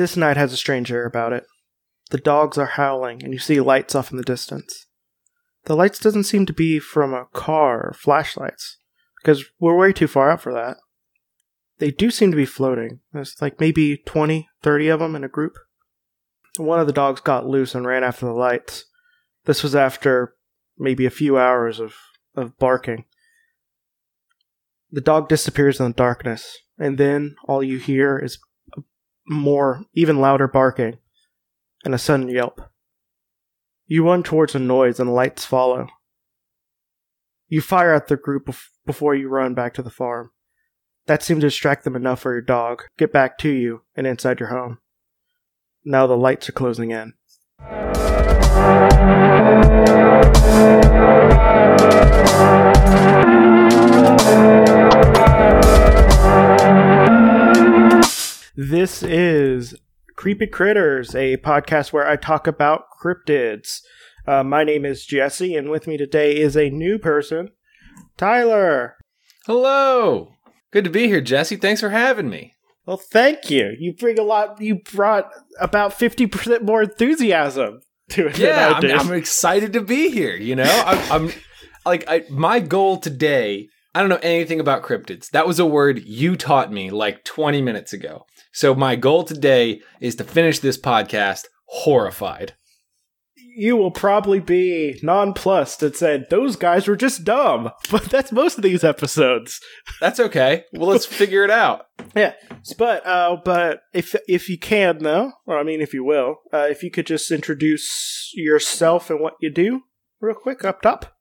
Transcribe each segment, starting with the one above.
This night has a strange air about it. The dogs are howling, and you see lights off in the distance. The lights doesn't seem to be from a car or flashlights, because we're way too far out for that. They do seem to be floating. There's like maybe 20, 30 of them in a group. One of the dogs got loose and ran after the lights. This was after maybe a few hours of, of barking. The dog disappears in the darkness, and then all you hear is more, even louder barking and a sudden yelp. You run towards the noise and the lights follow. You fire at the group bef- before you run back to the farm. That seemed to distract them enough for your dog, get back to you, and inside your home. Now the lights are closing in. This is Creepy Critters, a podcast where I talk about cryptids. Uh, my name is Jesse, and with me today is a new person, Tyler. Hello. Good to be here, Jesse. Thanks for having me. Well, thank you. You bring a lot. You brought about fifty percent more enthusiasm to it Yeah, I'm. I'm excited to be here. You know, I'm, I'm like I, my goal today. I don't know anything about cryptids. That was a word you taught me like 20 minutes ago. So my goal today is to finish this podcast horrified. you will probably be nonplussed and said those guys were just dumb. But that's most of these episodes. That's okay. Well, let's figure it out. Yeah, but uh, but if if you can though, or I mean if you will, uh, if you could just introduce yourself and what you do real quick up top.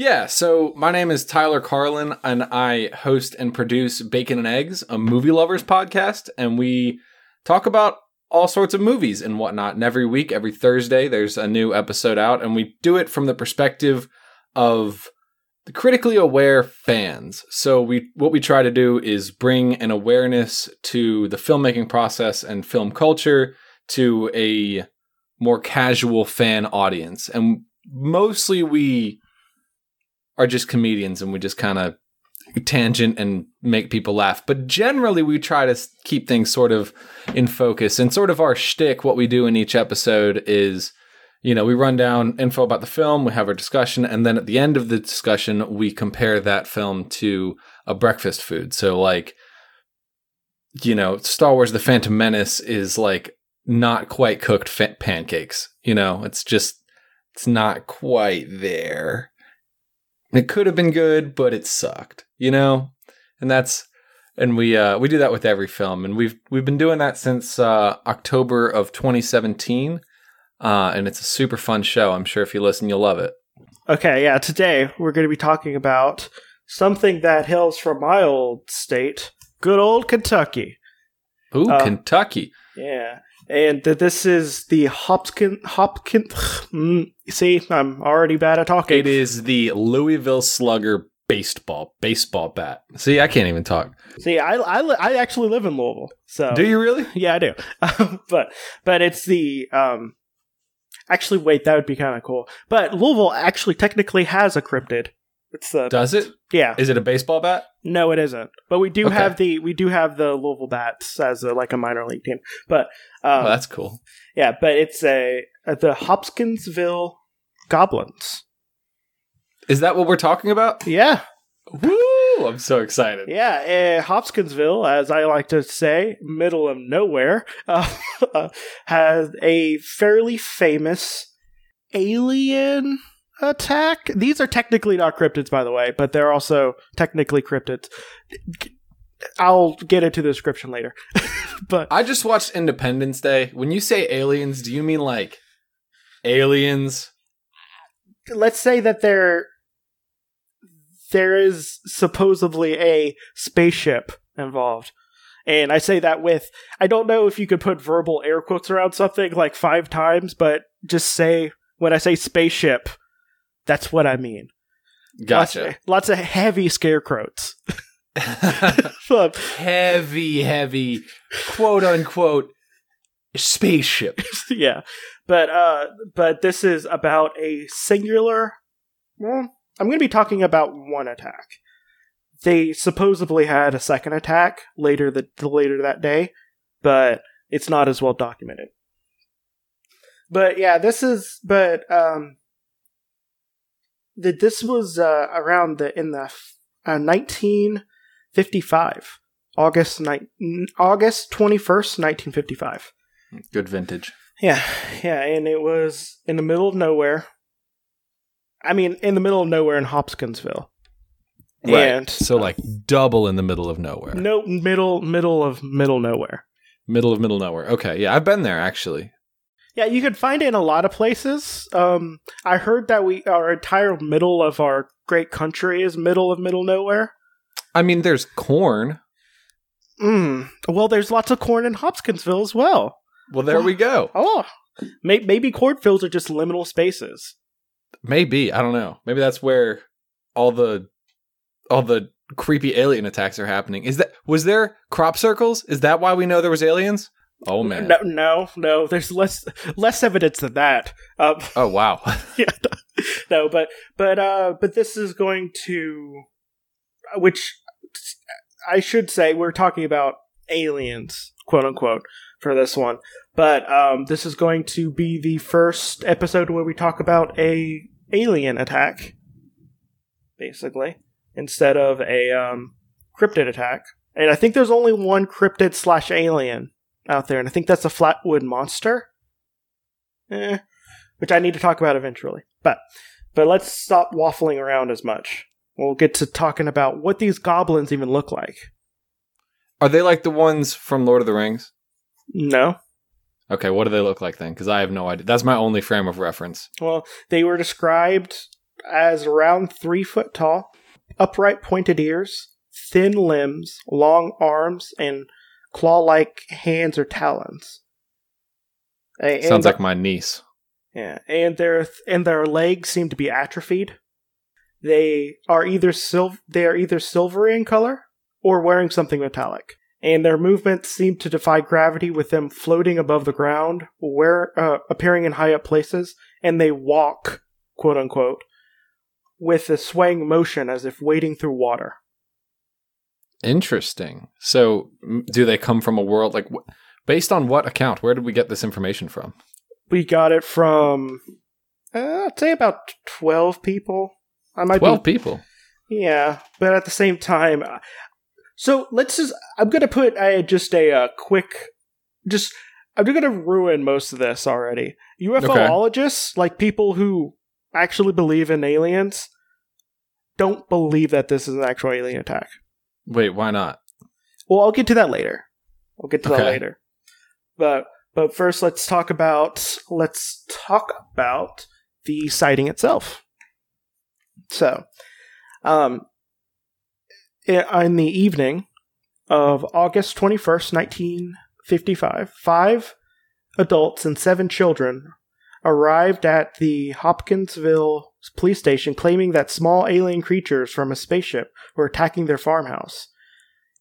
Yeah, so my name is Tyler Carlin, and I host and produce Bacon and Eggs, a movie lovers podcast, and we talk about all sorts of movies and whatnot. And every week, every Thursday, there's a new episode out, and we do it from the perspective of the critically aware fans. So we what we try to do is bring an awareness to the filmmaking process and film culture to a more casual fan audience. And mostly we are just comedians and we just kind of tangent and make people laugh. But generally, we try to keep things sort of in focus. And sort of our shtick, what we do in each episode is, you know, we run down info about the film, we have our discussion, and then at the end of the discussion, we compare that film to a breakfast food. So, like, you know, Star Wars The Phantom Menace is like not quite cooked fa- pancakes. You know, it's just, it's not quite there. It could have been good, but it sucked, you know? And that's and we uh we do that with every film and we've we've been doing that since uh October of 2017. Uh and it's a super fun show. I'm sure if you listen you'll love it. Okay, yeah. Today we're going to be talking about something that hails from my old state, good old Kentucky. Ooh, Uh, Kentucky. Yeah. And this is the Hopkins. Hopkins. Mm, see, I'm already bad at talking. It is the Louisville Slugger baseball baseball bat. See, I can't even talk. See, I, I, li- I actually live in Louisville. So Do you really? Yeah, I do. but but it's the um. Actually, wait, that would be kind of cool. But Louisville actually technically has a cryptid. It's the Does it? yeah. Is it a baseball bat? No, it isn't. But we do Okay. have the we do have the Louisville Bats as a, like a minor league team. But um, oh, that's cool. yeah, but it's a uh, the Hopkinsville Goblins. Is that what we're talking about? Yeah, Woo! I'm so excited. yeah. Uh, Hopkinsville, as I like to say, middle of nowhere, uh, has a fairly famous alien attack. These are technically not cryptids, by the way, but they're also technically cryptids. I'll get into the description later. but I just watched Independence Day. When you say aliens, do you mean like aliens? let's say that there there is supposedly a spaceship involved. And I say that with I don't know if you could put verbal air quotes around something like five times, but just say when I say spaceship, that's what I mean. Gotcha. Lots, lots of heavy scarecrows. Heavy, heavy, quote unquote, spaceship. yeah. But uh but this is about a singular well, I'm going to be talking about one attack. They supposedly had a second attack later the, the later that day, but it's not as well documented. But yeah, this is but um that this was uh, around the in the uh, 1955 August ni- August 21st 1955 Good vintage. yeah yeah and it was in the middle of nowhere I mean in the middle of nowhere in Hopkinsville and so like double in the middle of nowhere. no middle middle of middle nowhere Middle of middle nowhere. Okay, yeah, I've been there actually. Yeah, you could find it in a lot of places. Um, I heard that we our entire middle of our great country is middle of middle nowhere. I mean, there's corn. Mm. Well, there's lots of corn in Hopkinsville as well. Well, there we go. Oh, may- maybe cornfields are just liminal spaces. Maybe I don't know. Maybe that's where all the all the creepy alien attacks are happening. Is that was there crop circles? Is that why we know there was aliens? Oh man. No, no, no. There's less less evidence than that. Um, Oh wow. yeah, no, but but uh, but this is going to, which I should say, we're talking about aliens, quote unquote, for this one. But um, this is going to be the first episode where we talk about a alien attack, basically, instead of a um, cryptid attack. And I think there's only one cryptid slash alien out there, and I think that's a flatwood monster. Eh, which I need to talk about eventually. But but let's stop waffling around as much. We'll get to talking about what these goblins even look like. Are they like the ones from Lord of the Rings? No. Okay, what do they look like then? Because I have no idea. That's my only frame of reference. Well, they were described as around three foot tall, upright pointed ears, thin limbs, long arms, and claw like hands or talons. A- Sounds and- like my niece. Yeah, and their and their legs seem to be atrophied. They are either sil- they are either silvery in color or wearing something metallic, and their movements seem to defy gravity, with them floating above the ground, where uh, appearing in high up places, and they walk, quote unquote, with a swaying motion as if wading through water. Interesting. So, do they come from a world like wh- based on what account? Where did we get this information from? We got it from, uh, I'd say about twelve people. I might be Twelve people. Yeah, but at the same time, uh, so let's just. I'm gonna put uh, just a uh, quick, just. I'm gonna ruin most of this already. UFOologists, like people who actually believe in aliens, don't believe that this is an actual alien attack. Wait, why not? Well, I'll get to that later. I'll get to that later. But but first, let's talk about let's talk about the sighting itself. So, um, in the evening of August twenty first, nineteen fifty five, five adults and seven children arrived at the Hopkinsville police station claiming that small alien creatures from a spaceship were attacking their farmhouse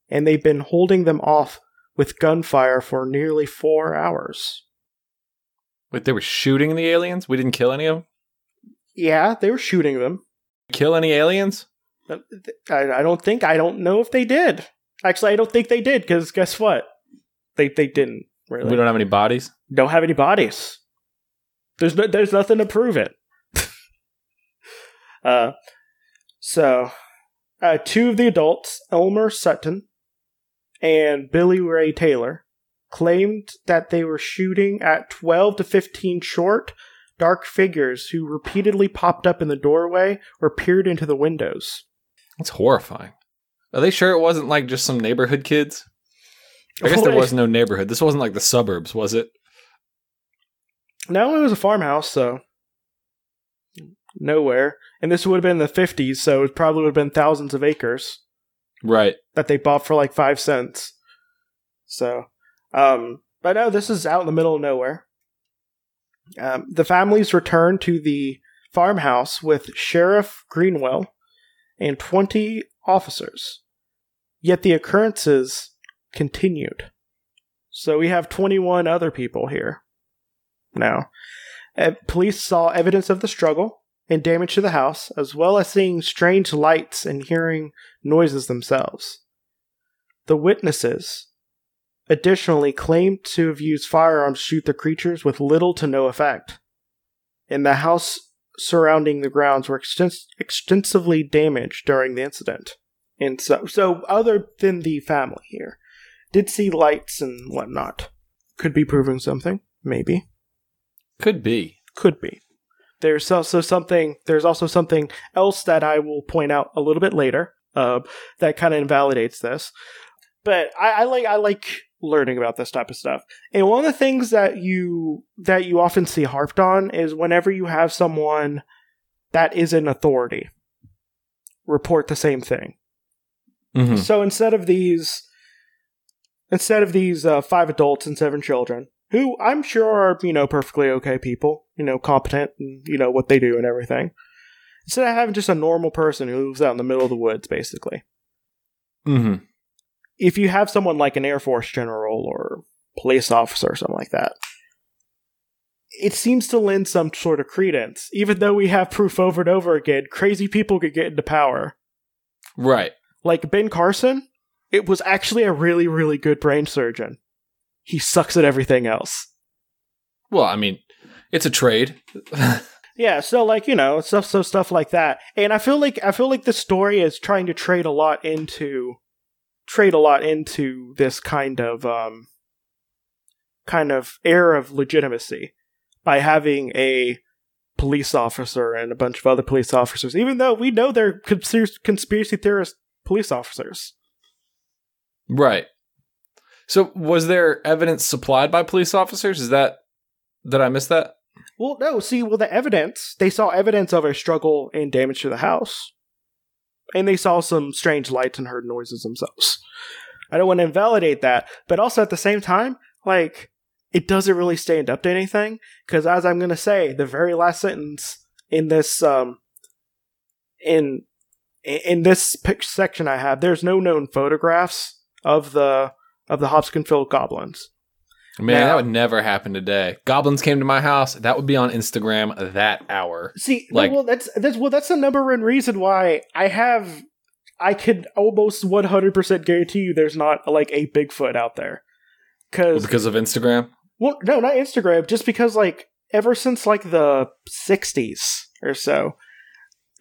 and they've been holding them off with gunfire for nearly four hours. Wait, they were shooting the aliens. We didn't kill any of them. Yeah, they were shooting them. Kill any aliens? Uh, I, I don't think, I don't know if they did. Actually, I don't think they did, because guess what? They they didn't really. We don't have any bodies. don't have any bodies. There's no, there's nothing to prove it. Uh, so, uh, two of the adults, Elmer Sutton and Billy Ray Taylor, claimed that they were shooting at 12 to 15 short, dark figures who repeatedly popped up in the doorway or peered into the windows. That's horrifying. Are they sure it wasn't like just some neighborhood kids? I guess there was no neighborhood. This wasn't like the suburbs, was it? No, it was a farmhouse, so nowhere. And this would have been the 50s, so it probably would have been thousands of acres. Right. that they bought for like five cents. So, um, but no, this is out in the middle of nowhere. Um, the families returned to the farmhouse with Sheriff Greenwell and 20 officers. Yet the occurrences continued. So we have 21 other people here now. Uh, police saw evidence of the struggle and damage to the house, as well as seeing strange lights and hearing noises themselves. The witnesses additionally claimed to have used firearms to shoot the creatures with little to no effect. And the house surrounding the grounds were extens- extensively damaged during the incident. And so, so other than the family here, did see lights and whatnot. Could be proving something, maybe. Could be. Could be. There's also something. There's also something else that I will point out a little bit later. Uh, that kind of invalidates this. But I, I like I like learning about this type of stuff. And one of the things that you that you often see harped on is whenever you have someone that is an authority report the same thing. Mhm. So instead of these instead of these uh, five adults and seven children, who I'm sure are, you know, perfectly okay people, you know, competent and you know what they do and everything. Instead of having just a normal person who lives out in the middle of the woods, basically. Mhm. if you have someone like an Air Force general or police officer or something like that, it seems to lend some sort of credence. Even though we have proof over and over again, crazy people could get into power. Right. Like Ben Carson, it was actually a really, really good brain surgeon. He sucks at everything else. Well, I mean, it's a trade. Yeah, so like you know stuff, so stuff like that, and I feel like I feel like the story is trying to trade a lot into trade a lot into this kind of um kind of air of legitimacy by having a police officer and a bunch of other police officers, even though we know they're conspiracy, theorist police officers. right. So, was there evidence supplied by police officers? Is that did I miss that? Well, no, see, well, the evidence, they saw evidence of a struggle and damage to the house. And they saw some strange lights and heard noises themselves. I don't want to invalidate that, but also at the same time, like, it doesn't really stand up to anything, because as I'm going to say, the very last sentence in this, um, in, in this section I have, there's no known photographs of the, of the Hopkinsville goblins. Man, Now- that would never happen today. Goblins came to my house. That would be on Instagram that hour. See, Like- well, that's that's well, that's the number one reason why I have. I could almost one hundred percent guarantee you there's not like a Bigfoot out there, Well, because because of Instagram. well, no, not Instagram, just because like ever since like the '60s or so,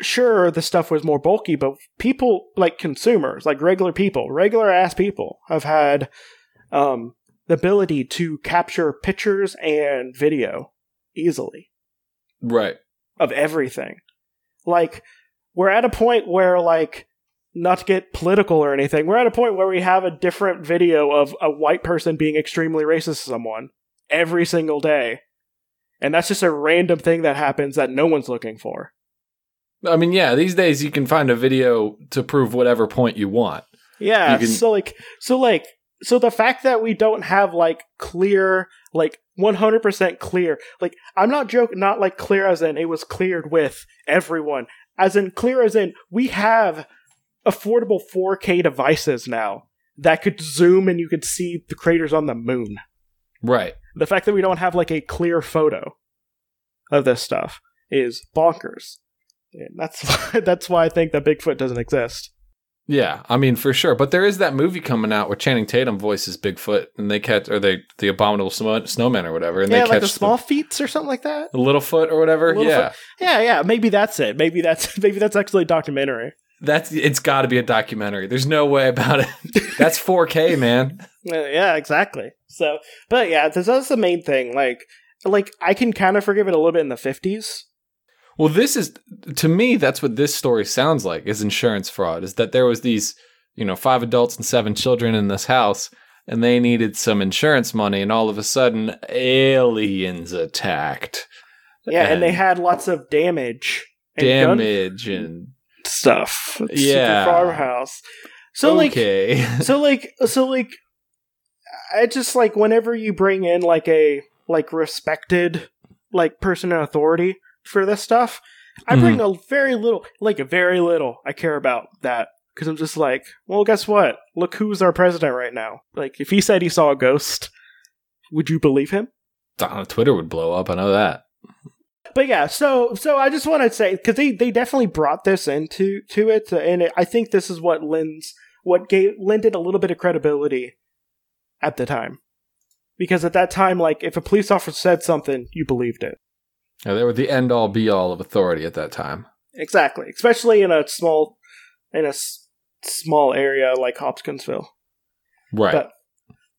sure the stuff was more bulky, but people like consumers, like regular people, regular ass people, have had um the ability to capture pictures and video easily Right. of everything. Like, we're at a point where, like, not to get political or anything, we're at a point where we have a different video of a white person being extremely racist to someone every single day. And that's just a random thing that happens that no one's looking for. I mean, yeah, these days you can find a video to prove whatever point you want. Yeah, You can- so like so like so the fact that we don't have like clear like 100% clear like I'm not joking not like clear as in it was cleared with everyone as in clear as in we have affordable 4K devices now that could zoom and you could see the craters on the moon. Right. The fact that we don't have like a clear photo of this stuff is bonkers. And that's why, that's why I think that Bigfoot doesn't exist. Yeah, I mean for sure. But there is that movie coming out where Channing Tatum voices Bigfoot, and they catch or they the abominable Snow- snowman or whatever, and yeah, they like catch the small feats or something like that. the little foot or whatever. Yeah, Yeah, yeah, maybe that's it. Maybe that's maybe that's actually a documentary. that's it's got to be a documentary. There's no way about it. that's 4K, man. Uh, yeah, exactly. So, but yeah, this, that's the main thing. Like, like I can kind of forgive it a little bit in the fifties. Well, this is to me. That's what this story sounds like. Is insurance fraud? Is that there was these you know five adults and seven children in this house, and they needed some insurance money, and all of a sudden aliens attacked. Yeah, and, they had lots of damage, and damage and stuff. It's Yeah. Farmhouse. So like, okay. so like, so like, I just like whenever you bring in like a like respected like person in authority for this stuff, I bring a very little, like a very little. I care about that because I'm just like, well, guess what? Look who's our president right now. Like, if he said he saw a ghost, would you believe him? Uh, Twitter would blow up. I know that. But yeah, so so I just want to say because they they definitely brought this into to it, and it, I think this is what lends what gave lent it a little bit of credibility at the time. Because at that time, like, if a police officer said something, you believed it. Yeah, they were the end all be all of authority at that time. Exactly. Especially in a small, in a s- small area like Hopkinsville. Right. But,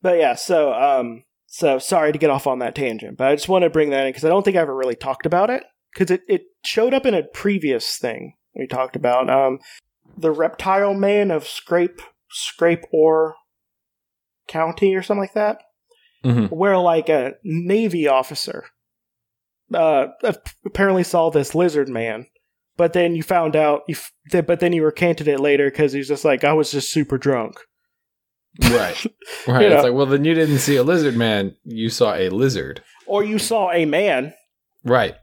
but yeah, so, um, so sorry to get off on that tangent, but I just want to bring that in because I don't think I ever really talked about it because it, it showed up in a previous thing we talked about. Um, the reptile man of Scrape, Scrape or County or something like that. Mhm. where like a navy officer uh apparently saw this lizard man but then you found out you f- but then you recanted it later because he's just like i was just super drunk Right. Right. You it's know. like, well, then you didn't see a lizard man. You saw a lizard. or you saw a man Right.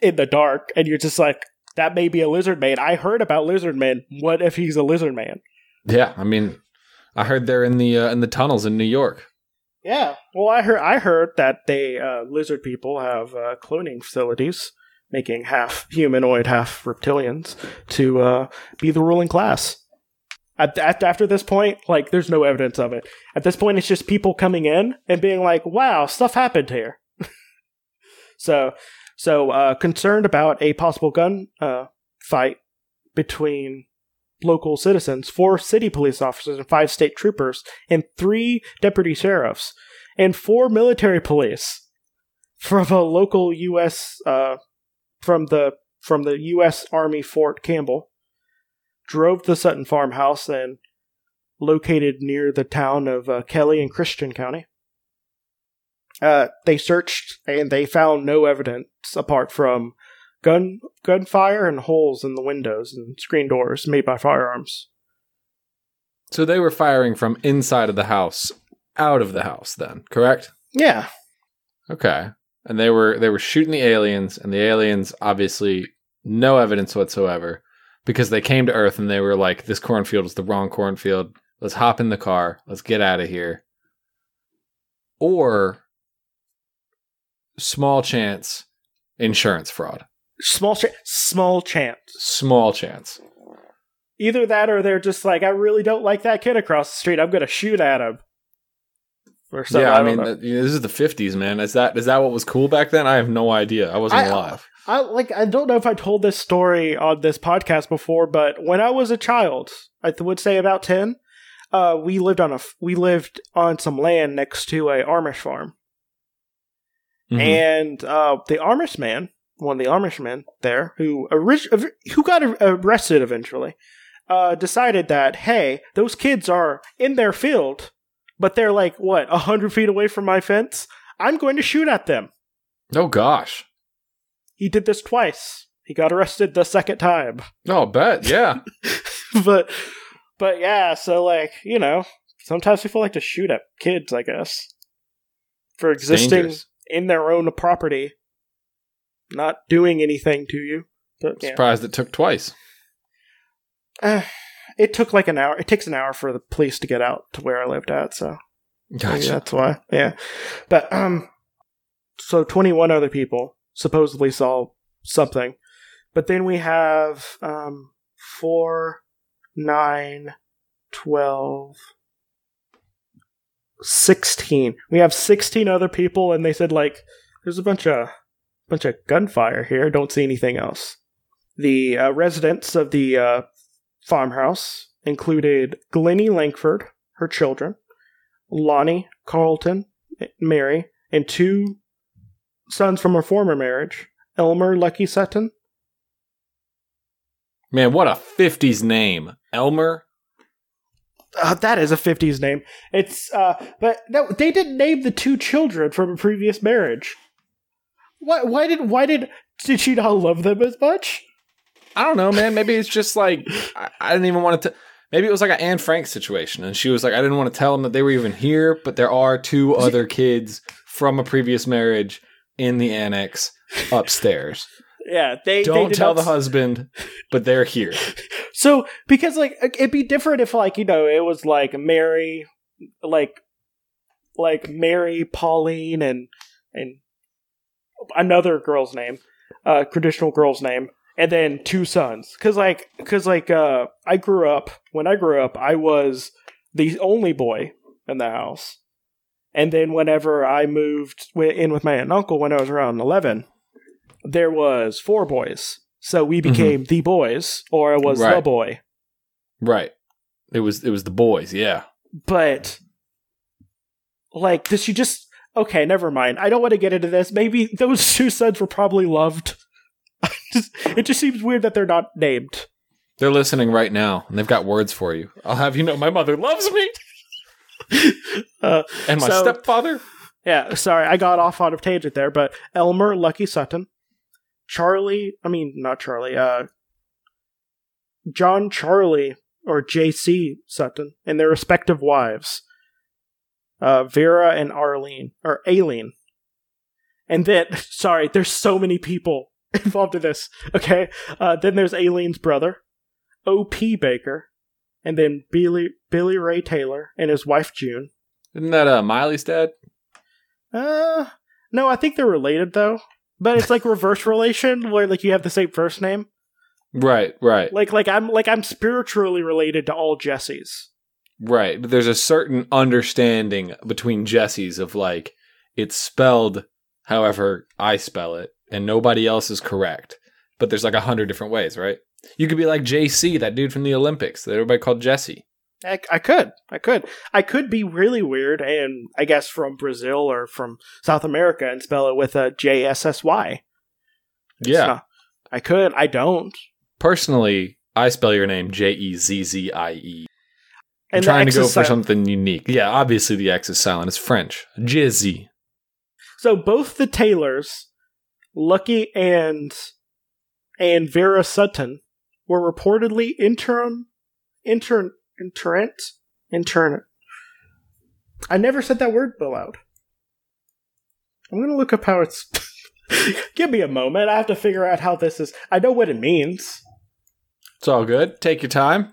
in the dark and you're just like that may be a lizard man i heard about lizard men what if he's a lizard man Yeah. I mean, I heard they're in the uh, in the tunnels in New York. Yeah. Well i heard i heard that they uh, lizard people have uh, cloning facilities making half humanoid half reptilians to uh, be the ruling class. At, at, after this point like there's no evidence of it. At this point it's just people coming in and being like wow stuff happened here. So so uh, concerned about a possible gun uh, fight between local citizens four city police officers and five state troopers and three deputy sheriffs and four military police from a local U.S. Uh, from the from the U.S. Army Fort Campbell drove the Sutton farmhouse and located near the town of uh, Kelly in Christian County. Uh, they searched and they found no evidence apart from gun gunfire and holes in the windows and screen doors made by firearms. So they were firing from inside of the house, out of the house. Then, correct? Yeah, Okay. And they were they were shooting the aliens, and the aliens obviously no evidence whatsoever because they came to Earth and they were like, "This cornfield is the wrong cornfield. Let's hop in the car. Let's get out of here." Or small chance insurance fraud. Small ch- small chance. Small chance. Either that or they're just like, I really don't like that kid across the street. I'm going to shoot at him. Or something. yeah, I, don't mean, know. this is the '50s, man. Is that is that what was cool back then? I have no idea. I wasn't I- alive. I like. I don't know if I told this story on this podcast before, but when I was a child, I th- would say about ten, uh, we lived on a we lived on some land next to a Amish farm, Mhm. and uh, the Amish man, one of the Amish men there, who orig- who got arrested eventually, uh, decided that hey, those kids are in their field, but they're like what a hundred feet away from my fence. I'm going to shoot at them. oh gosh. He did this twice. He got arrested the second time. Oh, bet. Yeah. but but yeah, so like, you know, sometimes people like to shoot at kids, I guess. For existing in their own property, not doing anything to you. But yeah. Surprised it took twice. Uh, it took like an hour. It takes an hour for the police to get out to where I lived at, so Gotcha. that's why. Yeah. But um so 21 other people supposedly saw something. But then we have um 4 9 12 16. We have 16 other people and they said like there's a bunch of bunch of gunfire here. Don't see anything else. The uh, residents of the uh, farmhouse included Glennie Lankford, her children, Lonnie Charlton, Mary, and two sons from her former marriage, Elmer Lucky Sutton. Man, what a 50s name. Elmer? Uh, that is a 50s name. It's, uh, but no, they didn't name the two children from a previous marriage. Why, why did, why did, did she not love them as much? I don't know, man. Maybe it's just like, I, I didn't even want to. Maybe it was like an Anne Frank situation. And she was like, I didn't want to tell them that they were even here, but there are two other kids from a previous marriage in the annex upstairs. Yeah, they they Don't did tell not the husband, but they're here. So because like it'd be different if like you know it was like Mary, like like Mary, Pauline, and and another girl's name, uh, traditional girl's name, and then two sons. Because like because like uh, I grew up when I grew up, I was the only boy in the house, And then whenever I moved in with my aunt and uncle when I was around 11, there was four boys. So we became the boys, or I was the boy. Right. It was it was the boys, yeah. But like, does she just? Okay, never mind. I don't want to get into this. Maybe those two sons were probably loved. It just seems weird that they're not named. They're listening right now and they've got words for you. I'll have you know my mother loves me. Uh, And my So- stepfather. Yeah, sorry, I got off on a tangent there, but Elmer Lucky Sutton, Charlie, I mean not Charlie, uh John Charlie or JC Sutton and their respective wives. Uh Vera and Arlene or Aileen. And then sorry, there's so many people involved in this. Okay. Uh then there's Aileen's brother, O.P. Baker, and then Billy Billy Ray Taylor and his wife June. Isn't that uh Miley's dad? Uh, no, I think they're related though. But it's like reverse relation, where like you have the same first name. Right, right. Like, like I'm like I'm spiritually related to all Jessies. Right. But there's a certain understanding between Jesse's of like it's spelled however I spell it, and nobody else is correct. But there's like a hundred different ways, right? You could be like JC, that dude from the Olympics that everybody called Jesse. I, I could, I could, I could be really weird, and I guess from Brazil or from South America and spell it with a J S S Y. Yeah. not- I could. I don't. Personally, I spell your name J E Z Z I E. I'm And trying to go for something unique. Yeah, obviously the X is silent. It's French. Jizzy. So both the Taylors, Lucky and and Vera Sutton, were reportedly intern intern interent intern. I never said that word aloud. I'm gonna look up how it's. Give me a moment. I have to figure out how this is. I know what it means. It's all good. Take your time.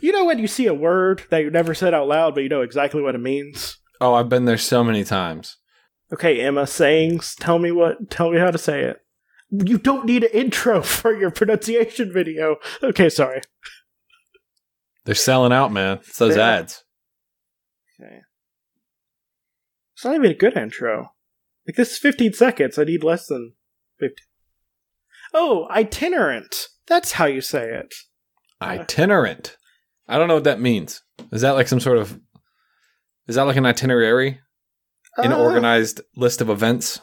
You know when you see a word that you never said out loud, but you know exactly what it means. Oh, I've been there so many times. Okay, Emma, sayings. Tell me what. Tell me how to say it. You don't need an intro for your pronunciation video. Okay, sorry. They're selling out, man. It's those Yeah. ads. Okay. It's not even a good intro. Like this is 15 seconds. I need less than 15. Oh, itinerant. That's how you say it. Itinerant. I don't know what that means. Is that like some sort of Is that like an itinerary? An Uh, organized list of events?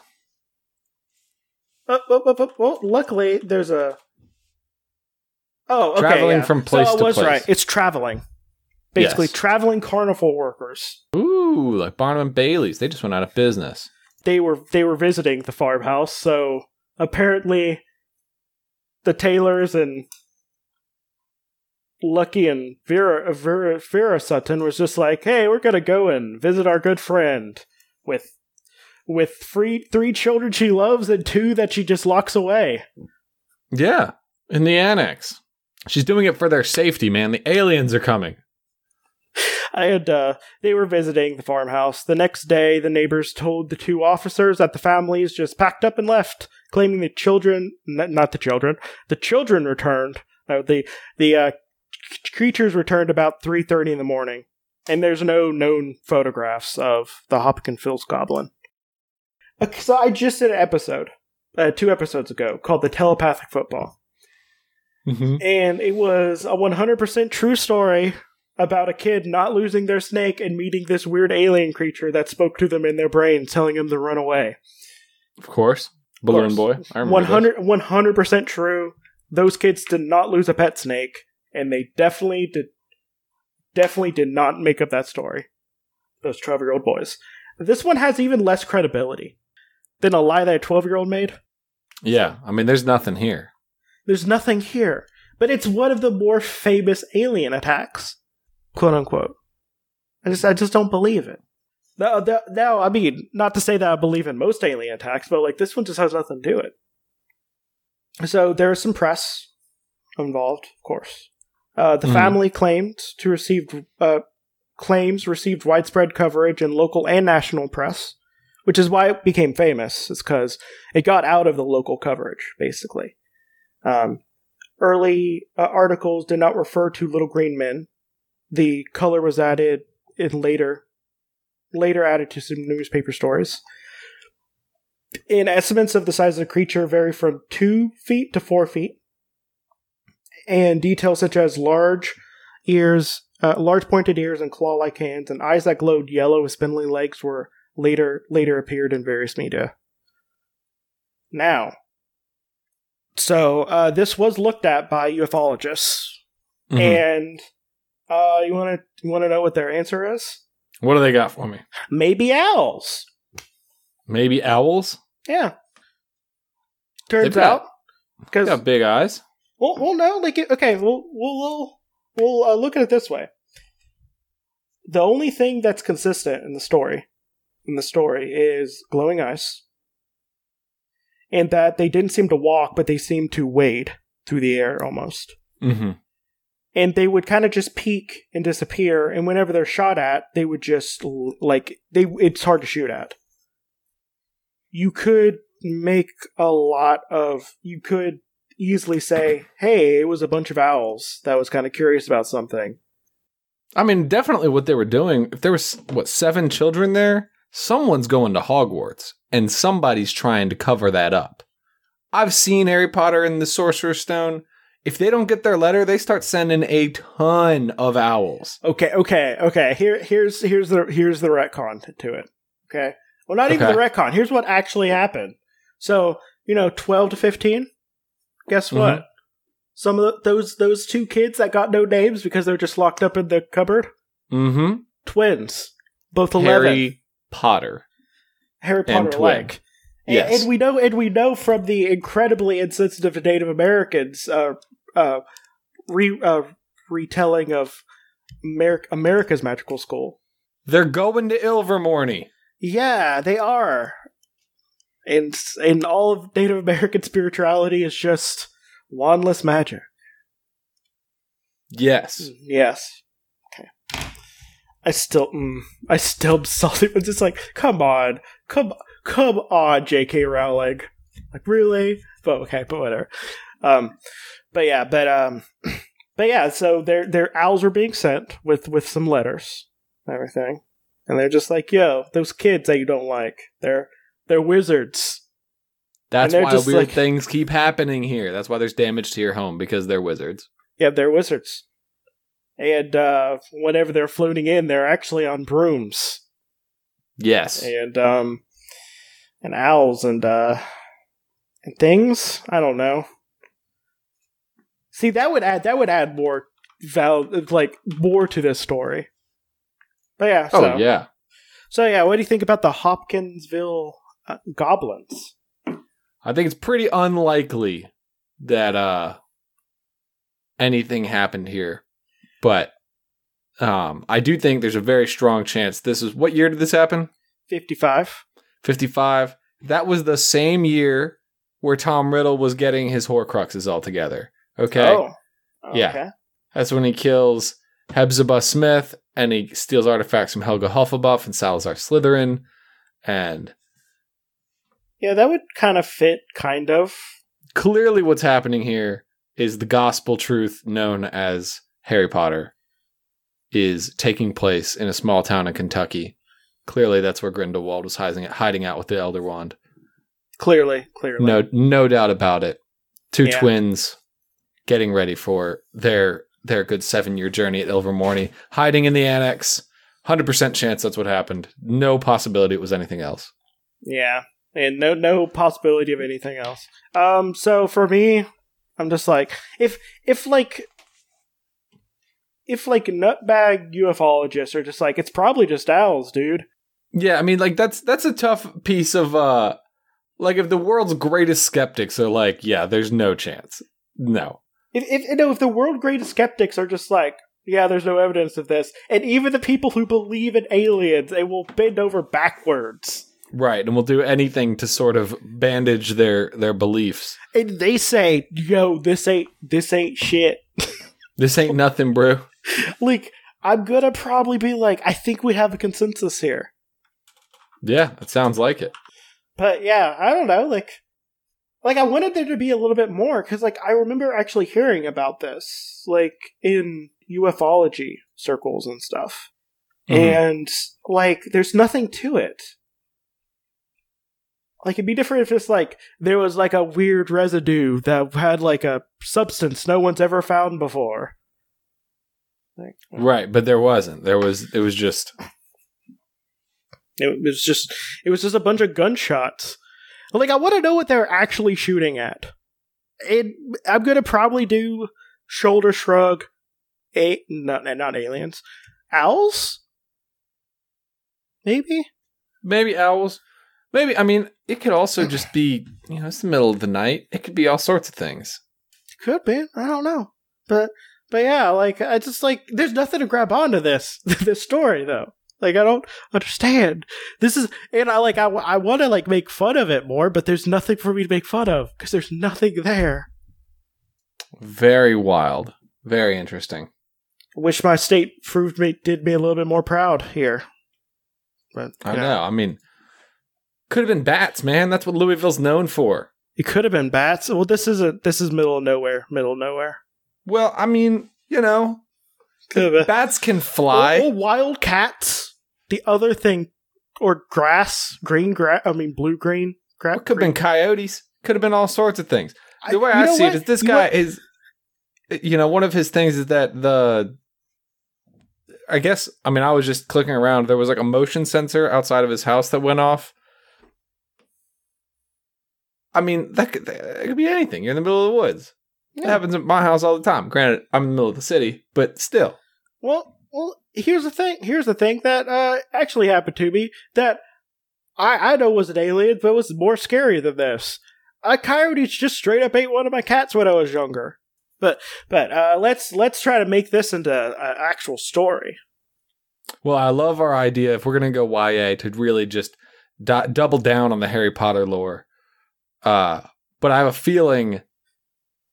uh, uh, well, luckily there's a. Oh, okay. Traveling yeah. from place so to place. right. It's traveling. Basically, Yes. traveling carnival workers. Ooh, like Barnum and Bailey's. They just went out of business. they were they were visiting the farmhouse, so apparently the Taylors and Lucky and Vera Vera, Vera Sutton was just like, "Hey, we're gonna go and visit our good friend with with three three children she loves and two that she just locks away." Yeah, in the annex. She's doing it for their safety, man. The aliens are coming. And uh, they were visiting the farmhouse. The next day, the neighbors told the two officers that the families just packed up and left, claiming the children, n- not the children, the children returned. No, the the uh, creatures returned about three thirty in the morning, and there's no known photographs of the Hopkins Goblin. Okay, so I just did an episode, uh, two episodes ago, called "The Telepathic Football." Mm-hmm. and it was a 100% true story about a kid not losing their snake and meeting this weird alien creature that spoke to them in their brain, telling them to run away. Of course. Balloon. Boy. I remember 100 100% true. Those kids did not lose a pet snake, and they definitely did definitely did not make up that story. Those 12 year old boys. This one has even less credibility than a lie that a 12 year old made. Yeah, I mean, there's nothing here. There's nothing here, but it's one of the more famous alien attacks, quote unquote. I just, I just don't believe it. Now, now- I mean, not to say that I believe in most alien attacks, but like this one just has nothing to do it. So there is some press involved, of course. Uh, the Mhm. family claimed to receive uh, claims received widespread coverage in local and national press, which is why it became famous. Is because it got out of the local coverage, basically. Um, early uh, articles did not refer to little green men. The color was added in later later added to some newspaper stories. In estimates of the size of the creature vary from two feet to four feet, and details such as large ears, uh, large pointed ears, and claw-like hands, and eyes that glowed yellow with spindly legs were later later appeared in various media. Now, so uh, this was looked at by ufologists, Mhm. and uh, you want to you want to know what their answer is? what do they got for me? Maybe owls. Maybe owls? Yeah. Turns out They because got big eyes. Well, well, no, like okay, we'll we'll we'll, we'll uh, look at it this way. The only thing that's consistent in the story, in the story, is glowing ice, and that they didn't seem to walk, but they seemed to wade through the air almost. Mm-hmm. and they would kind of just peek and disappear and whenever they're shot at they would just like they it's hard to shoot at you could make a lot of you could easily say hey it was a bunch of owls that was kind of curious about something I mean, definitely what they were doing. If there was what seven children there, someone's going to Hogwarts, and somebody's trying to cover that up. I've seen Harry Potter and the Sorcerer's Stone. If they don't get their letter, they start sending a ton of owls. okay okay okay here here's here's the here's the retcon to it okay well not even Okay. the retcon here's what actually happened so you know 12 to 15 guess what some of the, those those two kids that got no names because they're just locked up in the cupboard Mm-hmm. twins both 11 harry, Potter. Harry Potter. potter and twin. like and, Yes. and we know and we know from the incredibly insensitive to native americans uh uh, re, uh retelling of America, america's magical school They're going to Ilvermorny. yeah they are and and all of native american spirituality is just wandless magic Yes. Yes. Okay. I still, mm, I still salty. But just like, come on, come, come on, J.K. Rowling. Like, really? But okay, but whatever. Um, but yeah, but um, but yeah. So their their owls were being sent with with some letters, and everything, and they're just like, yo, those kids that you don't like, they're they're wizards. That's why weird like- things keep happening here. That's why there's damage to your home because they're wizards. Yeah, they're wizards. And uh, whenever they're floating in, they're actually on brooms. Yes. and um and owls and uh and things i don't know see that would add that would add more val like more to this story but yeah so, oh yeah. so yeah what do you think about the hopkinsville uh, goblins I think it's pretty unlikely that uh anything happened here. But um I do think there's a very strong chance this is what year did this happen? 55 55. That was the same year where Tom Riddle was getting his Horcruxes all together. Okay. oh Yeah. That's when he kills Hepzibah Smith and he steals artifacts from Helga Hufflepuff and Salazar Slytherin. And yeah that would kind of fit kind of clearly what's happening here is the gospel truth known as Harry Potter is taking place in a small town in Kentucky. Clearly that's where Grindelwald was hiding hiding out with the Elder Wand. clearly clearly No no doubt about it. Two Yeah. twins getting ready for their their good 7-year journey at Ilvermorny, hiding in the annex. 100% chance that's what happened. No possibility it was anything else. Yeah, and no no possibility of anything else. Um, so for me, I'm just like if if like if like nutbag ufologists are just like it's probably just owls, dude. Yeah, I mean, like that's that's a tough piece of uh, like if the world's greatest skeptics are like, yeah, there's no chance. No, If if you know if the world's greatest skeptics are just like yeah, there's no evidence of this, and even the people who believe in aliens, they will bend over backwards. Right, and we'll do anything to sort of bandage their their beliefs. And they say, "Yo, this ain't this ain't shit." This ain't nothing, bro. like, I'm gonna probably be like, "I think we have a consensus here." Yeah, it sounds like it. But yeah, I don't know. Like, like I wanted there to be a little bit more because, like, I remember actually hearing about this, like in ufology circles and stuff. Mhm. and like there's nothing to it. Like it'd be different if it's like there was like a weird residue that had like a substance no one's ever found before. Like, uh, Right, but there wasn't. There was. It was just. It was just it was just a bunch of gunshots. Like I want to know what they're actually shooting at. It, I'm gonna probably do shoulder shrug. A not not aliens, owls. Maybe Maybe owls. Maybe I mean it could also just be you know it's the middle of the night. It could be all sorts of things. could be. I don't know, but but yeah, like I just like there's nothing to grab onto this this story though. Like I don't understand. This is and I like I, I want to like make fun of it more, but there's nothing for me to make fun of because there's nothing there. Very wild. Very interesting. wish my state proved me did me a little bit more proud here. But I yeah. know. I mean, could have been bats, man. That's what Louisville's known for. it could have been bats. Well, this is a this is middle of nowhere, middle of nowhere. Well, I mean, you know, Could have been bats can fly. Or, or wild cats. The other thing, or grass, green grass. I mean, blue green grass. Could have been coyotes. Could have been all sorts of things. The way I, see it is this guy is, you know, one of his things is that the, I guess, I mean, I was just clicking around. There was like a motion sensor outside of his house that went off. I mean, that could, that could be anything. You're in the middle of the woods. It Yeah. happens at my house all the time. Granted, I'm in the middle of the city, but still. Well, well, here's the thing. Here's the thing that uh, actually happened to me that I I know was an alien, but was more scary than this. A coyote just straight up ate one of my cats when I was younger. But but uh, let's let's try to make this into an actual story. Well, I love our idea. If we're gonna go YA, to really just do- double down on the Harry Potter lore. Uh, but I have a feeling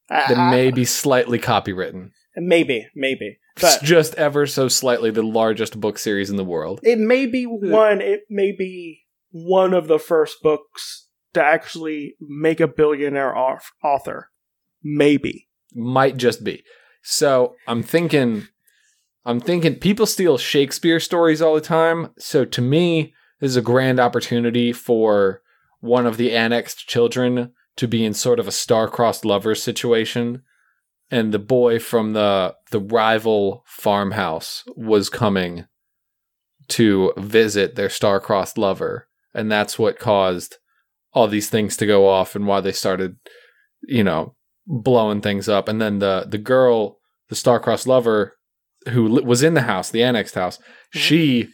that may be slightly copywritten. maybe maybe, It's just ever so slightly the largest book series in the world. it may be one. It may be one of the first books to actually make a billionaire au- author. Maybe. Might just be. So I'm thinking, I'm thinking people steal Shakespeare stories all the time. So to me, this is a grand opportunity for one of the annexed children to be in sort of a star-crossed lovers situation. And the boy from the the rival farmhouse was coming to visit their star-crossed lover, and that's what caused all these things to go off and why they started, you know, blowing things up. And then the the girl, the star-crossed lover, who li- was in the house, the annexed house, mm-hmm. she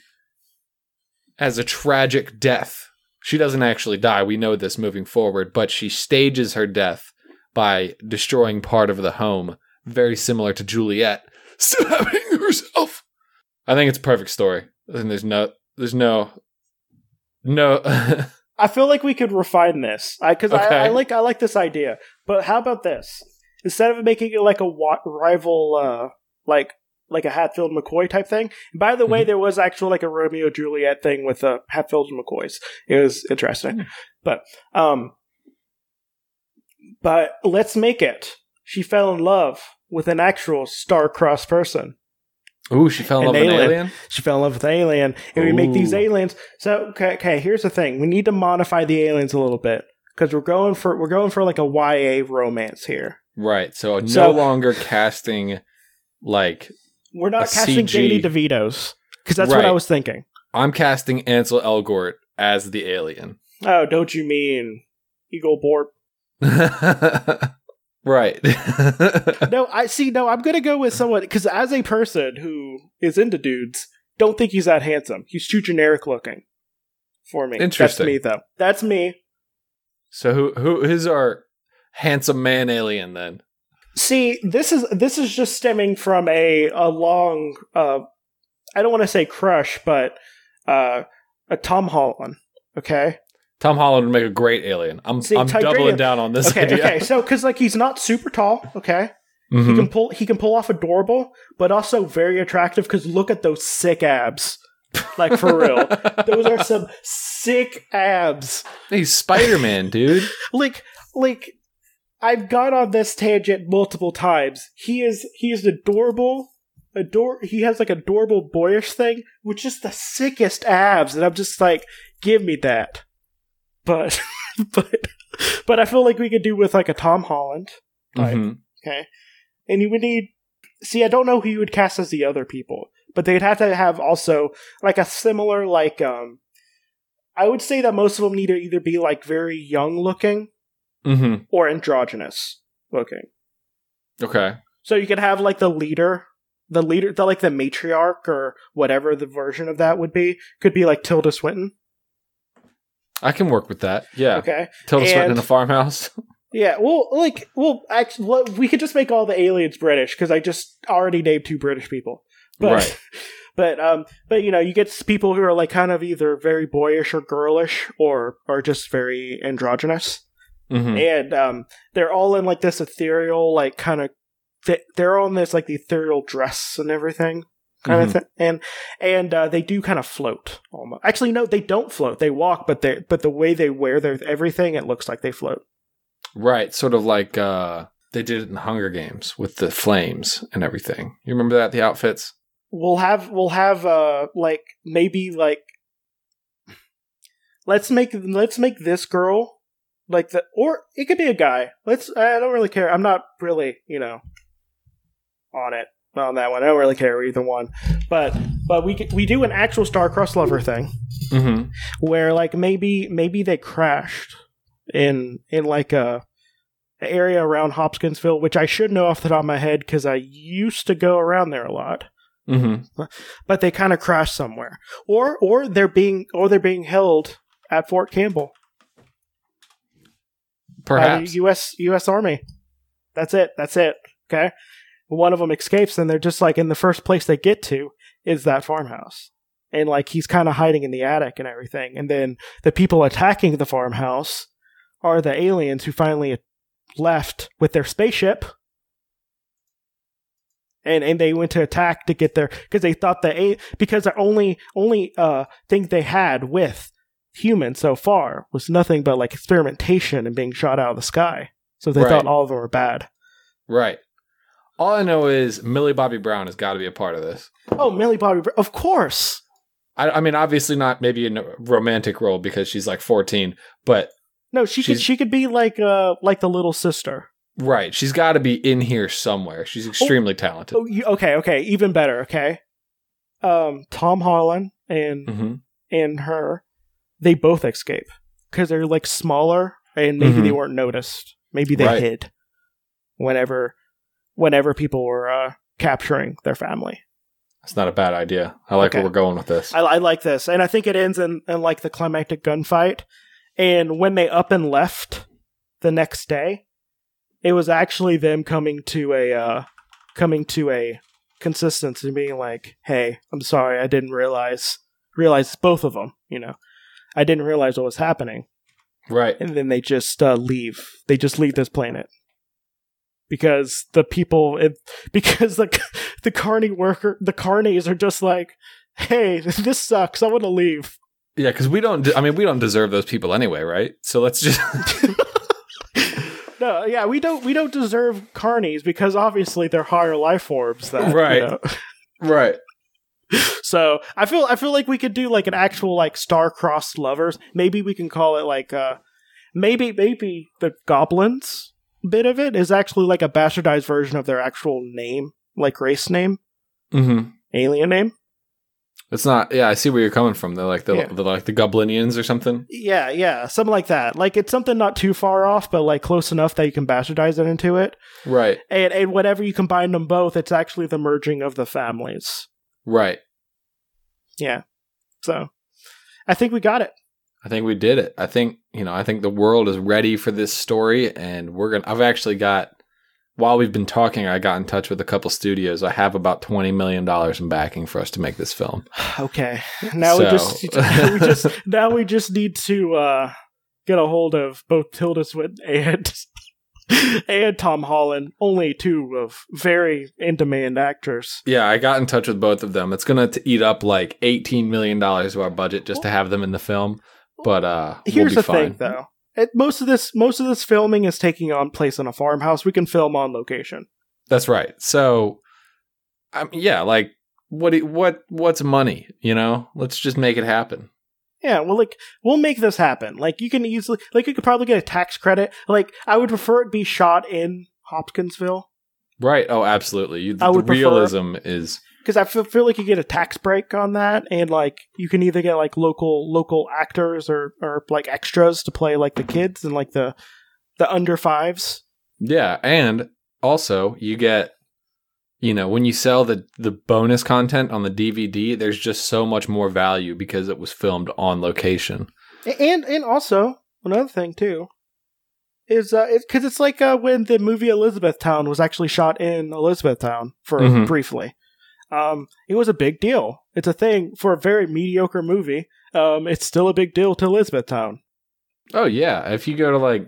has a tragic death. She doesn't actually die. We know this moving forward, but she stages her death by destroying part of the home, very similar to Juliet stabbing herself. I think it's a perfect story. And there's no, there's no, no. I feel like we could refine this because Okay. I, I like I like this idea. But how about this? Instead of making it like a wa- rival, uh, like like a Hatfield McCoy type thing. By the way, Mhm. there was actually like a Romeo Juliet thing with uh, Hatfield and McCoys. It was interesting, Hmm. but um, but let's make it. She fell in love with an actual star-crossed person. Ooh, she fell in love with an alien. She fell in love with an alien, and we make these aliens. So okay, okay, here's the thing: we need to modify the aliens a little bit because we're going for we're going for like a YA romance here. Right. So, no longer casting like We're not casting CG. Danny DeVito's because that's what I was thinking. I'm casting Ansel Elgort as the alien. Oh, don't you mean Eagle Borp? right. No, I see. No, I'm gonna go with someone because as a person who is into dudes, don't think he's that handsome. He's too generic looking for me. Interesting. That's me, though. That's me. so who who is our handsome man alien then? See, this is this is just stemming from a a long uh I don't want to say crush, but uh a Tom Holland. Okay. Tom Holland would make a great alien. I'm See, I'm doubling down on this Okay, idea. okay. So cuz like he's not super tall, okay? He Mhm. can pull he can pull off adorable, but also very attractive cuz look at those sick abs. Like for real. those are some sick abs. He's Spider Man, dude. like like I've gone on this tangent multiple times. He is he is adorable adore. He has like adorable boyish thing with just the sickest abs, and I'm just like, give me that. But, but, but I feel like we could do with like a Tom Holland. Right. Mhm. Okay. And you would need. See, I don't know who you would cast as the other people, but they'd have to have also like a similar like um. I would say that most of them need to either be like very young looking Mhm. or androgynous looking. Okay. So you could have like the leader, the leader, the like the matriarch or whatever the version of that would be, could be like Tilda Swinton. I can work with that. Yeah. Okay. Tilda Swinton in And- a farmhouse. Yeah. Well, like, well, actually, we could just make all the aliens British because I just already named two British people. But, Right. But um, but you know, you get people who are like kind of either very boyish or girlish or are just very androgynous. Hmm and um, they're all in like this ethereal, like kind of. Th- they're all in this like the ethereal dress and everything, kind Mhm. of thing, and and uh, they do kind of float. Almost. Actually, no, they don't float. They walk, but they but the way they wear their everything, it looks like they float. Right. Sort of like uh, they did it in Hunger Games with the flames and everything. You remember that the outfits? We'll have we'll have uh like maybe like let's make let's make this girl like the or it could be a guy. Let's I don't really care. I'm not really you know on it on that one. I don't really care either one. But but we we do an actual star-crossed lover thing Mm-hmm. where like maybe maybe they crashed in in like a, area around Hopkinsville, which I should know off the top of my head because I used to go around there a lot. Mm-hmm. But they kind of crashed somewhere, or or they're being or they're being held at Fort Campbell by the U.S. U.S. Army. That's it. That's it. Okay. One of them escapes, and they're just like in the first place they get to is that farmhouse, and like he's kind of hiding in the attic and everything, and then the people attacking the farmhouse are the aliens who finally left with their spaceship. And, and they went to attack to get their because they thought the a because the only only uh thing they had with humans so far was nothing but like experimentation and being shot out of the sky. So they Right. thought all of them were bad. right. All I know is Millie Bobby Brown has got to be a part of this. Oh, Millie Bobby, Br- of course. I, I mean, obviously not maybe in a romantic role because she's like 14, but No, she could she could be like uh like the little sister. right. She's got to be in here somewhere. She's extremely talented. Oh, you, okay, okay, even better. Okay, um, Tom Holland and hmm and her, they both escape because they're like smaller and maybe Mhm. they weren't noticed. Maybe they Right. hid whenever whenever people were uh, capturing their family. That's not a bad idea. I like Okay. where we're going with this. I, I like this, and I think it ends in, in like the climactic gunfight. And when they up and left the next day, it was actually them coming to a uh, coming to a consistency, being like, "Hey, I'm sorry, I didn't realize realize both of them. You know, I didn't realize what was happening." right. And then they just uh, leave. They just leave this planet because the people, it, because the the carny worker, the carnies are just like, "Hey, this sucks. I want to leave." Yeah, because we don't. de- I mean, we don't deserve those people anyway, right? So let's just. No, yeah, we don't we don't deserve carnies because obviously they're higher life forms. That, you Right. know. right. So I feel I feel like we could do like an actual like star-crossed lovers. Maybe we can call it like uh maybe maybe the goblins bit of it is actually like a bastardized version of their actual name, like race name, Mm-hmm. alien name. It's not. Yeah, I see where you're coming from. They're like the Yeah. they're like the Goblinians or something. Yeah, yeah, something like that. Like it's something not too far off, but like close enough that you can bastardize it into it. Right. And and whenever you combine them both, it's actually the merging of the families. Right. Yeah. So I think we got it. I think we did it. I think you know. I think the world is ready for this story, and we're gonna. I've actually got. While we've been talking, I got in touch with a couple studios. I have about twenty million dollars in backing for us to make this film. Okay. Now we just we just now we just need to uh get a hold of both Tilda Swinton and and Tom Holland, only two of very in demand actors. Yeah, I got in touch with both of them. It's gonna eat up like eighteen million dollars of our budget just to have them in the film. But uh, Here's we'll the be thing fine. though. It, most of this most of this filming is taking on place in a farmhouse. We can film on location. That's right. So I mean, yeah, like what do- what what's money? You know, let's just make it happen. Yeah, well, like we'll make this happen. Like you can easily, like you could probably get a tax credit. Like I would prefer it be shot in Hopkinsville Right? Oh, absolutely. You, I the would prefer- realism is because I feel, feel like you get a tax break on that, and like you can either get like local local actors or or like extras to play like the kids and like the the under fives. yeah, and also you get you know when you sell the the bonus content on the DVD, there's just so much more value because it was filmed on location. And and also another thing too is uh because it's like uh, when the movie Elizabethtown was actually shot in Elizabethtown for Mhm. briefly. Um, it was a big deal. It's a thing for a very mediocre movie. Um, it's still a big deal to Elizabethtown. Oh yeah, if you go to like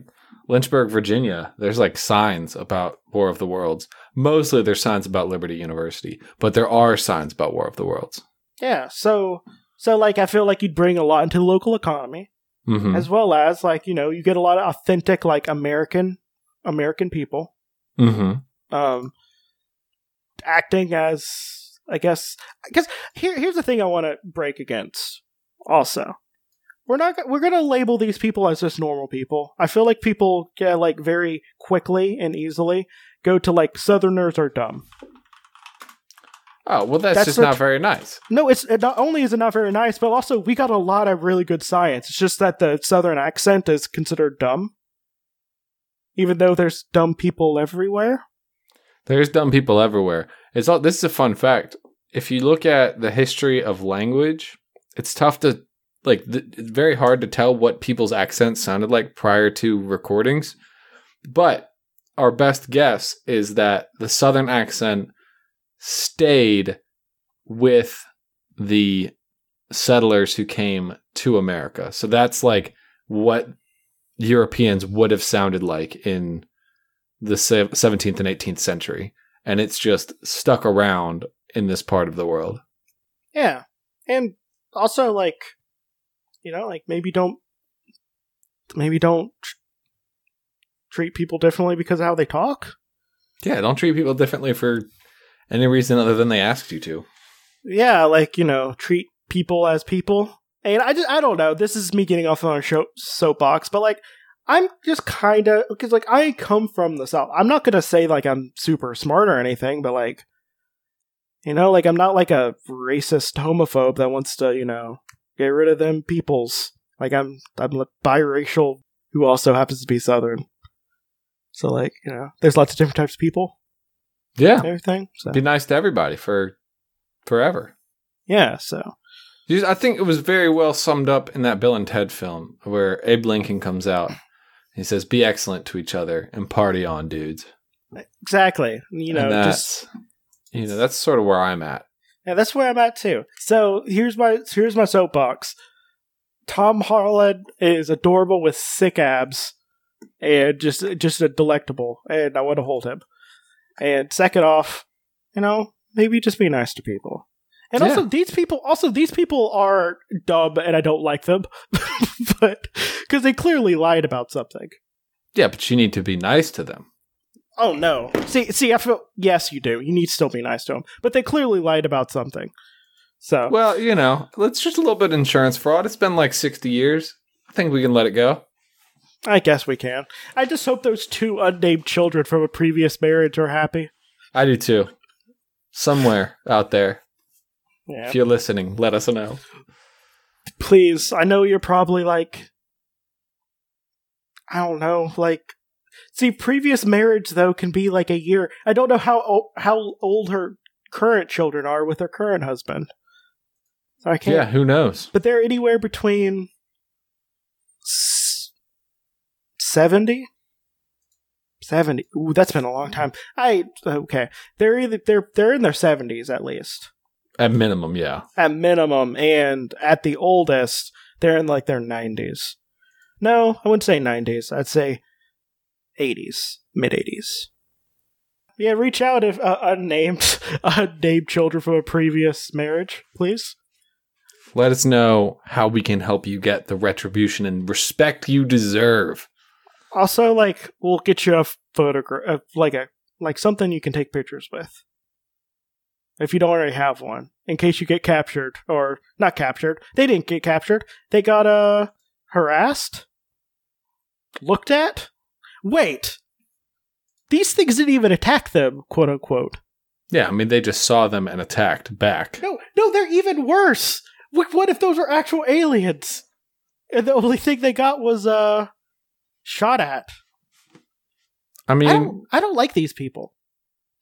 Lynchburg, Virginia, there's like signs about War of the Worlds. Mostly there's signs about Liberty University, but there are signs about War of the Worlds. Yeah, so so like I feel like you'd bring a lot into the local economy. hmm as well as like you know you get a lot of authentic like american american people hmm um acting as i guess i guess here here's the thing i want to break against also we're not we're going to label these people as just normal people i feel like people get like very quickly and easily go to like southerners are dumb Oh well, that's, That's just not very nice. no it's it not only is it not very nice but also we got a lot of really good science it's just that the southern accent is considered dumb even though there's dumb people everywhere There's dumb people everywhere. It's all. This is a fun fact. If you look at the history of language, it's tough to like. Th- very hard to tell what people's accents sounded like prior to recordings. But our best guess is that the southern accent stayed with the settlers who came to America. So that's like what Europeans would have sounded like in the 17th and 18th century. And it's just stuck around in this part of the world. yeah and also like you know like maybe don't maybe don't tr- treat people differently because of how they talk? Yeah, don't treat people differently for any reason other than they asked you to. yeah like you know treat people as people. And i just i don't know this is me getting off on a show, soapbox but like i'm just kind of because like i come from the south. I'm not gonna say like i'm super smart or anything but like you know like i'm not like a racist homophobe that wants to you know get rid of them peoples like i'm i'm a biracial who also happens to be southern so like you know there's lots of different types of people Yeah, everything so be nice to everybody for forever. yeah so I think it was very well summed up in that Bill and Ted film where Abe Lincoln comes out. He says, "Be excellent to each other and party on, dudes." exactly you know and just you know that's sort of where I'm at. Yeah, that's where I'm at too. So here's my here's my soapbox. Tom Holland is adorable with sick abs, and just just a delectable, and I want to hold him. And second off, you know, maybe just be nice to people. And also, these people also these people are dumb, and I don't like them, but because they clearly lied about something. Yeah, but you need to be nice to them. Oh no! See, see, I feel yes, you do. You need to still be nice to them, but they clearly lied about something. So Well, you know, let's just a little bit of insurance fraud. It's been like 60 years. I think we can let it go. I guess we can. I just hope those two unnamed children from a previous marriage are happy. I do too. Somewhere out there, Yeah. if you're listening, let us know. Please, I know you're probably like I don't know, like See, previous marriage though can be like a year. I don't know how o- how old her current children are with her current husband. So I can't Yeah, who knows? but they're anywhere between s- 70 70 ooh that's been a long time i okay they're either they're they're in their 70s at least At minimum, yeah. at minimum and at the oldest they're in like their 90s no i wouldn't say 90s i'd say 80s mid 80s yeah reach out if uh, unnamed unnamed children from a previous marriage please Let us know how we can help you get the retribution and respect you deserve. Also, like we'll get you a photograph, uh, like a like something you can take pictures with. if you don't already have one, in case you get captured or not captured. They didn't get captured. They got uh harassed, looked at. Wait, these things didn't even attack them, quote unquote. Yeah, I mean they just saw them and attacked back. No, no, they're even worse. What, what if those were actual aliens? And the only thing they got was uh shot at. I mean, I don't, I don't like these people.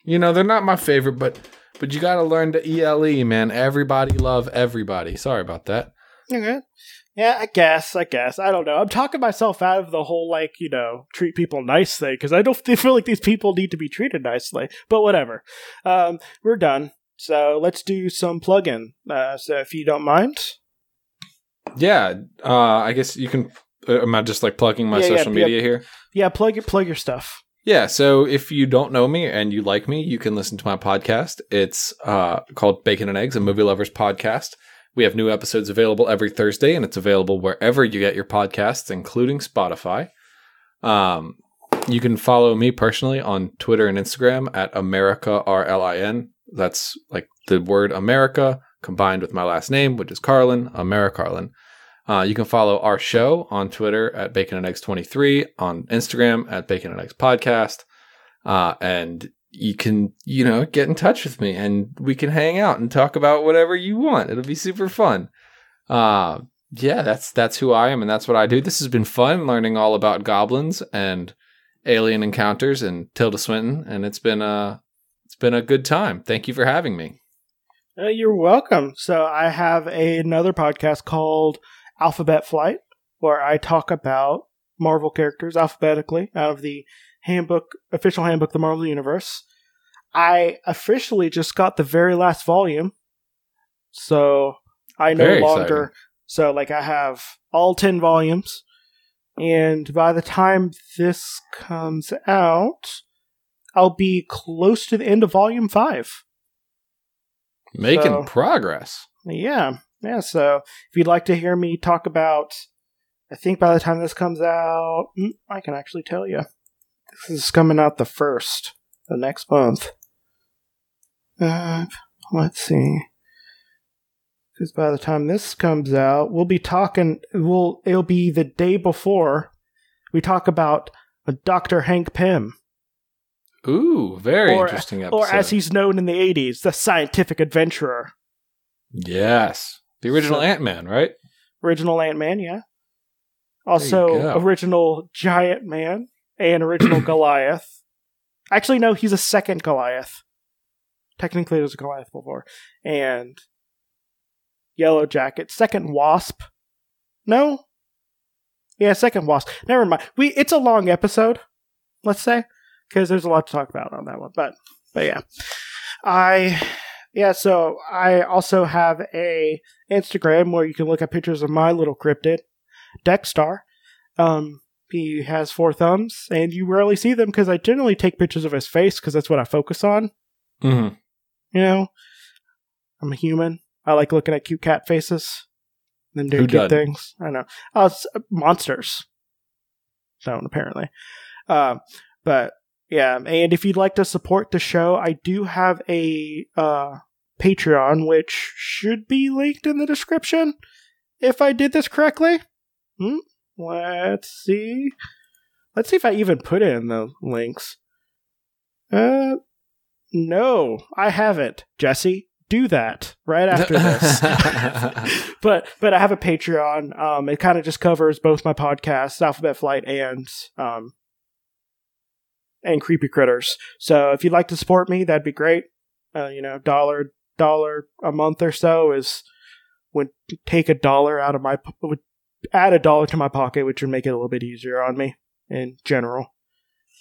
you know, they're not my favorite, but but you got to learn to ELE, man. Everybody love everybody. Sorry about that. Okay. Yeah, I guess. I guess. I don't know. I'm talking myself out of the whole like you know treat people nice thing because I don't feel like these people need to be treated nicely. But whatever. Um, we're done. So let's do some plug-in. Uh, so if you don't mind, Yeah, uh, I guess you can. Uh, am I just like plugging my Yeah, yeah, social yeah. media here? yeah, plug your plug your stuff. Yeah, so if you don't know me and you like me, you can listen to my podcast. It's uh, called Bacon and Eggs, a movie lovers podcast. We have new episodes available every Thursday, and it's available wherever you get your podcasts, including Spotify. Um, you can follow me personally on Twitter and Instagram at America RLIN. That's like the word America combined with my last name, which is Carlin, America Carlin. Uh, you can follow our show on Twitter at Bacon and Eggs 23, on Instagram at Bacon and Eggs Podcast. Uh, and you can, you know, get in touch with me and we can hang out and talk about whatever you want. It'll be super fun. Uh, yeah, that's, that's who I am and that's what I do. This has been fun learning all about goblins and alien encounters and Tilda Swinton. And it's been, uh, it's been a good time. Thank you for having me. Uh, you're welcome. So I have a, another podcast called Alphabet Flight, where I talk about Marvel characters alphabetically out of the handbook, official handbook, the Marvel Universe. I officially just got the very last volume, so I no Very longer. exciting. So like I have all ten volumes, and by the time this comes out, I'll be close to the end of volume five. Making So- progress. Yeah, yeah. So if you'd like to hear me talk about, I think by the time this comes out, mm, I can actually tell you. This is coming out the first, the next month. Uh, let's see. Because by the time this comes out, we'll be talking. We'll it'll be the day before we talk about Dr. Hank Pym, Ooh, very Or- interesting episode. or as he's known in the '80s, the scientific adventurer. Yes. The original So- Ant Man, right? original Ant Man, yeah. Also, original Giant Man and original Goliath. Actually, no, he's a second Goliath. Technically, there's a Goliath before. And Yellow Jacket, second Wasp. No? Yeah, second Wasp. Never mind. We it's a long episode, let's say, because there's a lot to talk about on that one. But but yeah. I yeah, so I also have a Instagram where you can look at pictures of my little cryptid, Dexstar. Um, he has four thumbs, and you rarely see them because I generally take pictures of his face because that's what I focus on. Mm-hmm. You know, I'm a human. I like looking at cute cat faces. Them doing Who cute doesn't? things. I know. Oh, it's, uh, monsters. Don't apparently. Um, but yeah, and if you'd like to support the show, I do have a uh, Patreon, which should be linked in the description. If I did this correctly, hmm? Let's see. Let's see if I even put in the links. Uh, no, I haven't. Jesse, do that right after this. but but I have a Patreon. Um, it kind of just covers both my podcasts, Alphabet Flight and um and Creepy Critters. So if you'd like to support me, that'd be great. Uh, you know, dollar dollar a month or so is would take a dollar out of my would add a dollar to my pocket, which would make it a little bit easier on me in general.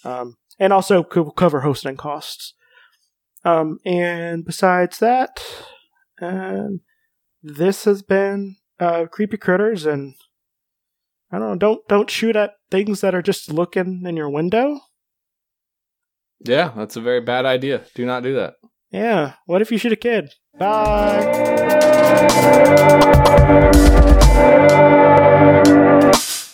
Um, and also co- cover hosting costs. Um, and besides that, and this has been uh, creepy critters, and I don't know. Don't don't shoot at things that are just looking in your window. yeah, that's a very bad idea. Do not do that. Yeah. What if you shoot a kid? Bye.